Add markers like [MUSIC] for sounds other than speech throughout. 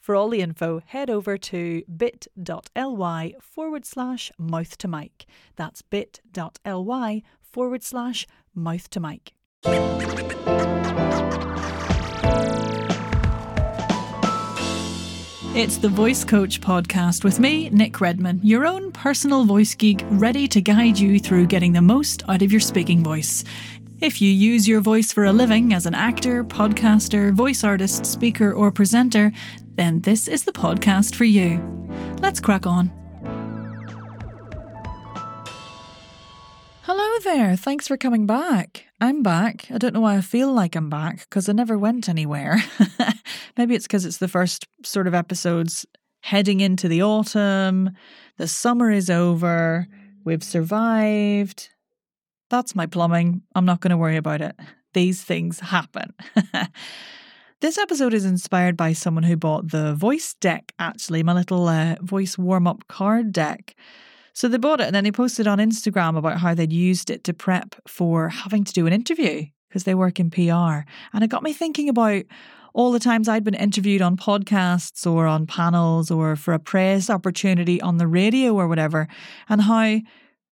For all the info, head over to bit.ly forward slash mouth to mic. That's bit.ly forward slash mouth to mic. It's the Voice Coach podcast with me, Nic Redman, your own personal voice geek, ready to guide you through getting the most out of your speaking voice. If you use your voice for a living as an actor, podcaster, voice artist, speaker, or presenter, then this is the podcast for you. Let's crack on. Hello there, thanks for coming back. I'm back. I don't know why I feel like I'm back because I never went anywhere. [LAUGHS] Maybe it's because it's the first sort of episodes heading into the autumn, the summer is over, we've survived. That's my plumbing. I'm not going to worry about it. These things happen. [LAUGHS] This episode is inspired by someone who bought the voice deck, actually, my little uh, voice warm up card deck. So they bought it and then they posted on Instagram about how they'd used it to prep for having to do an interview because they work in PR. And it got me thinking about all the times I'd been interviewed on podcasts or on panels or for a press opportunity on the radio or whatever, and how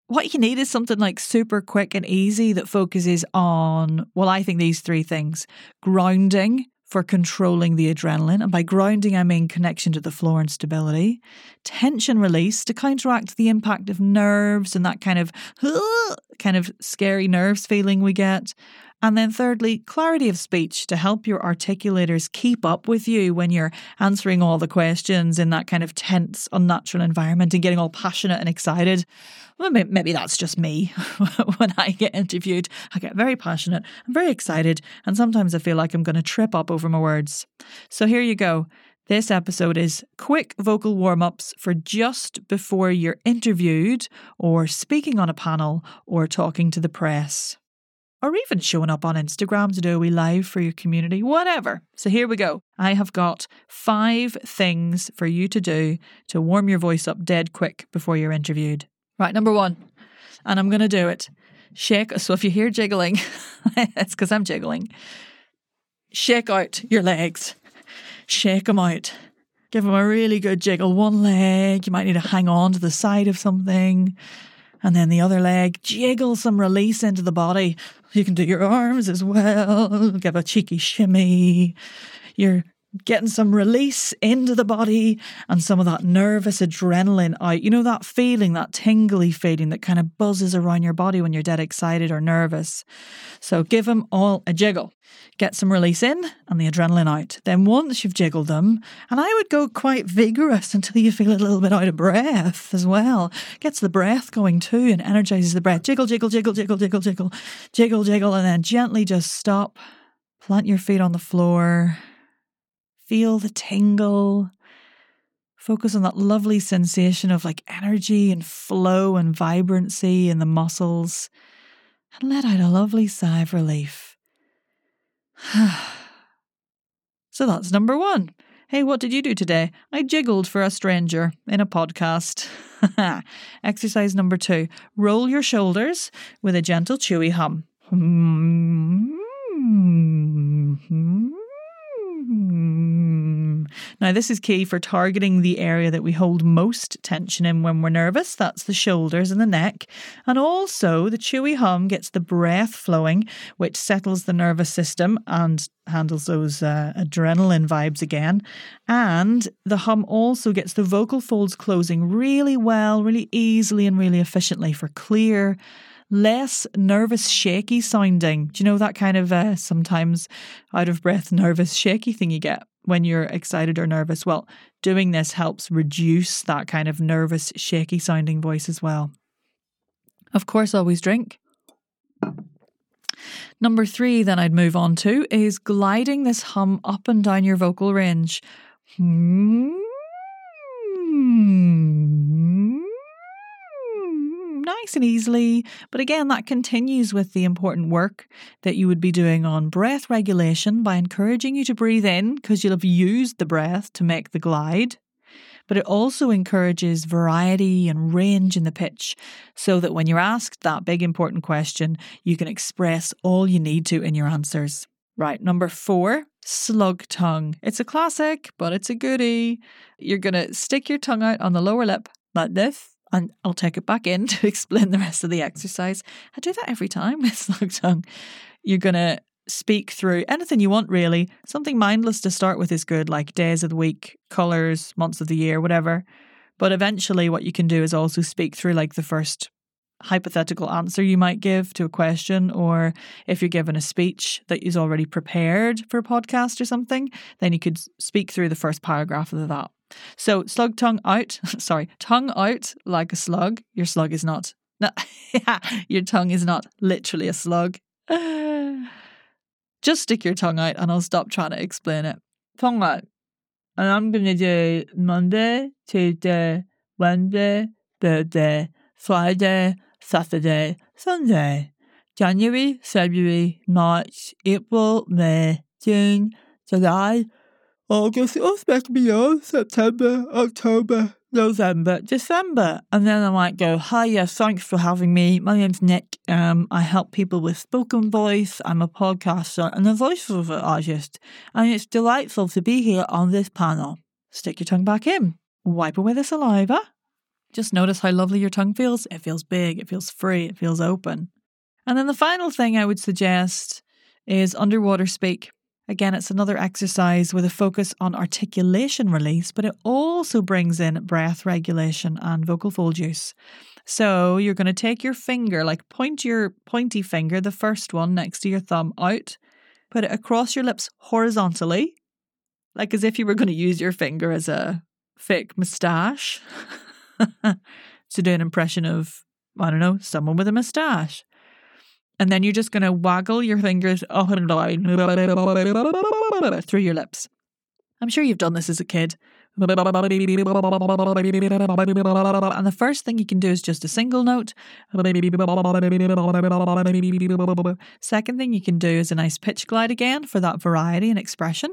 what you need is something like super quick and easy that focuses on, well, I think these three things grounding, for controlling the adrenaline. And by grounding, I mean connection to the floor and stability. Tension release to counteract the impact of nerves and that kind of [LAUGHS] kind of scary nerves feeling we get. And then, thirdly, clarity of speech to help your articulators keep up with you when you're answering all the questions in that kind of tense, unnatural environment and getting all passionate and excited. Well, maybe that's just me. [LAUGHS] when I get interviewed, I get very passionate and very excited, and sometimes I feel like I'm going to trip up over my words. So here you go. This episode is quick vocal warm ups for just before you're interviewed or speaking on a panel or talking to the press or even showing up on Instagram to do a wee live for your community, whatever. So here we go. I have got five things for you to do to warm your voice up dead quick before you're interviewed. Right, number one, and I'm going to do it. Shake. So if you hear jiggling, [LAUGHS] it's because I'm jiggling. Shake out your legs. Shake them out. Give them a really good jiggle. One leg, you might need to hang on to the side of something and then the other leg, jiggle some release into the body. You can do your arms as well, give a cheeky shimmy. You're getting some release into the body and some of that nervous adrenaline out. You know, that feeling, that tingly feeling that kind of buzzes around your body when you're dead excited or nervous. So give them all a jiggle. Get some release in and the adrenaline out. Then once you've jiggled them, and I would go quite vigorous [LAUGHS] until you feel a little bit out of breath as well. Gets the breath going too and energizes the breath. Jiggle, jiggle, jiggle, jiggle, jiggle, jiggle, jiggle, jiggle, and then gently just stop. Plant your feet on the floor Feel the tingle. Focus on that lovely sensation of like energy and flow and vibrancy in the muscles. And let out a lovely sigh of relief. [SIGHS] so that's number one. Hey, what did you do today? I jiggled for a stranger in a podcast. [LAUGHS] Exercise number two roll your shoulders with a gentle, chewy hum. Hmm. Now, this is key for targeting the area that we hold most tension in when we're nervous. That's the shoulders and the neck. And also, the chewy hum gets the breath flowing, which settles the nervous system and handles those uh, adrenaline vibes again. And the hum also gets the vocal folds closing really well, really easily, and really efficiently for clear less nervous, shaky sounding. Do you know that kind of uh, sometimes out of breath, nervous, shaky thing you get? when you're excited or nervous. Well, doing this helps reduce that kind of nervous, shaky sounding voice as well. Of course, always drink. Number three, then I'd move on to, is gliding this hum up and down your vocal range. Hmm. Nice and easily. But again, that continues with the important work that you would be doing on breath regulation by encouraging you to breathe in because you'll have used the breath to make the glide. But it also encourages variety and range in the pitch so that when you're asked that big important question, you can express all you need to in your answers. Right, number four, slug tongue. It's a classic, but it's a goodie. You're going to stick your tongue out on the lower lip like this, and I'll take it back in [LAUGHS] to explain the rest of the exercise. I do that every time [LAUGHS] with slug tongue. You're going to speak through anything you want, really. Something mindless to start with is good, like days of the week, colours, months of the year, whatever. But eventually, what you can do is also speak through like the first hypothetical answer you might give to a question, or if you're given a speech that is already prepared for a podcast or something, then you could speak through the first paragraph of that. So, slug tongue out, [LAUGHS] sorry, tongue out like a slug. Your slug is not, [LAUGHS] no, your tongue is not literally a slug. [SIGHS] Just stick your tongue out and I'll stop trying to explain it. Tongue out. And I'm going to do Monday, Tuesday, Wednesday, Thursday, Friday, Saturday, Sunday, January, February, March, April, May, June, July, August, oh, expect me on September, October, November, December. And then I might go, Hi, yes, thanks for having me. My name's Nic. Um, I help people with spoken voice. I'm a podcaster and a voiceover artist. And it's delightful to be here on this panel. Stick your tongue back in. Wipe away the saliva. Just notice how lovely your tongue feels. It feels big, it feels free, it feels open. And then the final thing I would suggest is underwater speak. Again, it's another exercise with a focus on articulation release, but it also brings in breath regulation and vocal fold use. So you're going to take your finger, like point your pointy finger, the first one next to your thumb out, put it across your lips horizontally, like as if you were going to use your finger as a fake moustache. [LAUGHS] to do an impression of, I don't know, someone with a mustache. And then you're just going to waggle your fingers through your lips. I'm sure you've done this as a kid. And the first thing you can do is just a single note. Second thing you can do is a nice pitch glide again for that variety and expression.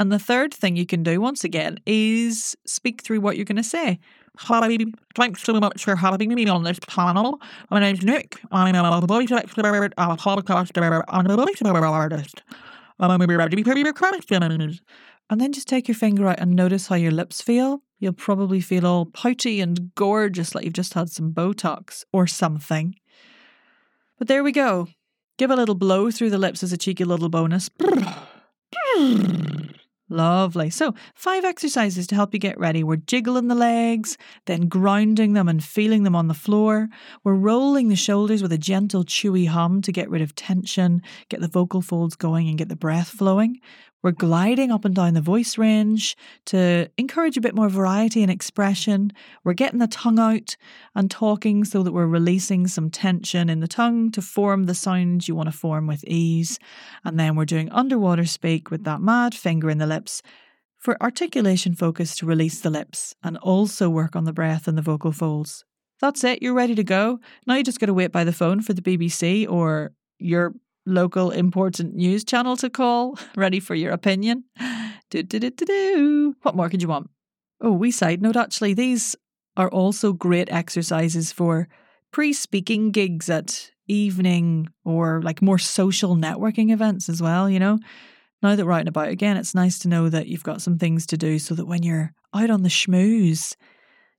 And the third thing you can do, once again, is speak through what you're going to say. Thanks so much for having me on this panel. My name's Nic. I'm a voice expert, a podcaster, and a artist. I'm questions. And then just take your finger out and notice how your lips feel. You'll probably feel all pouty and gorgeous, like you've just had some Botox or something. But there we go. Give a little blow through the lips as a cheeky little bonus. Lovely. So, five exercises to help you get ready. We're jiggling the legs, then grounding them and feeling them on the floor. We're rolling the shoulders with a gentle, chewy hum to get rid of tension, get the vocal folds going, and get the breath flowing. We're gliding up and down the voice range to encourage a bit more variety and expression. We're getting the tongue out and talking so that we're releasing some tension in the tongue to form the sounds you want to form with ease. And then we're doing underwater speak with that mad finger in the lips for articulation focus to release the lips and also work on the breath and the vocal folds. That's it, you're ready to go. Now you just got to wait by the phone for the BBC or your local important news channel to call, [LAUGHS] ready for your opinion. Do, do, do, do, do. What more could you want? Oh, we side note actually, these are also great exercises for pre speaking gigs at evening or like more social networking events as well, you know. Now that we're out and about again, it's nice to know that you've got some things to do so that when you're out on the schmooze,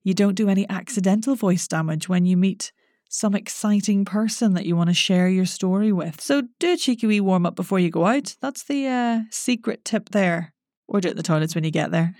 you don't do any accidental voice damage when you meet some exciting person that you want to share your story with. So do a cheeky wee warm up before you go out. That's the uh, secret tip there. Or do it in the toilets when you get there.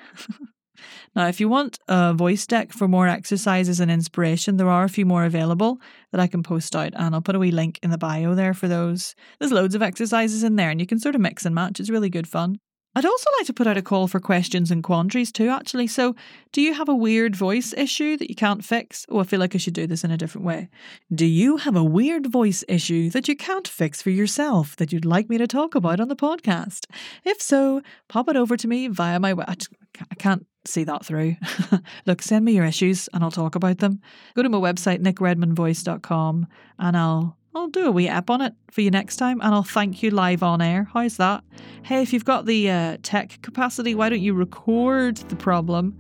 [LAUGHS] now, if you want a voice deck for more exercises and inspiration, there are a few more available that I can post out, and I'll put a wee link in the bio there for those. There's loads of exercises in there, and you can sort of mix and match. It's really good fun. I'd also like to put out a call for questions and quandaries too, actually. So, do you have a weird voice issue that you can't fix? Oh, I feel like I should do this in a different way. Do you have a weird voice issue that you can't fix for yourself that you'd like me to talk about on the podcast? If so, pop it over to me via my. I can't see that through. [LAUGHS] Look, send me your issues and I'll talk about them. Go to my website, nicredmanvoice.com, and I'll I'll do a wee app on it for you next time and I'll thank you live on air. How's that? Hey, if you've got the uh, tech capacity, why don't you record the problem,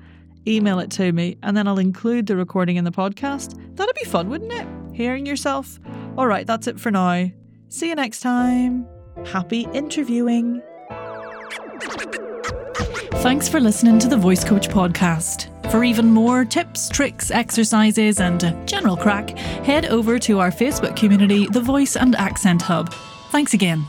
email it to me, and then I'll include the recording in the podcast? That'd be fun, wouldn't it? Hearing yourself? All right, that's it for now. See you next time. Happy interviewing. Thanks for listening to the Voice Coach podcast. For even more tips, tricks, exercises, and general crack, head over to our Facebook community, The Voice and Accent Hub. Thanks again.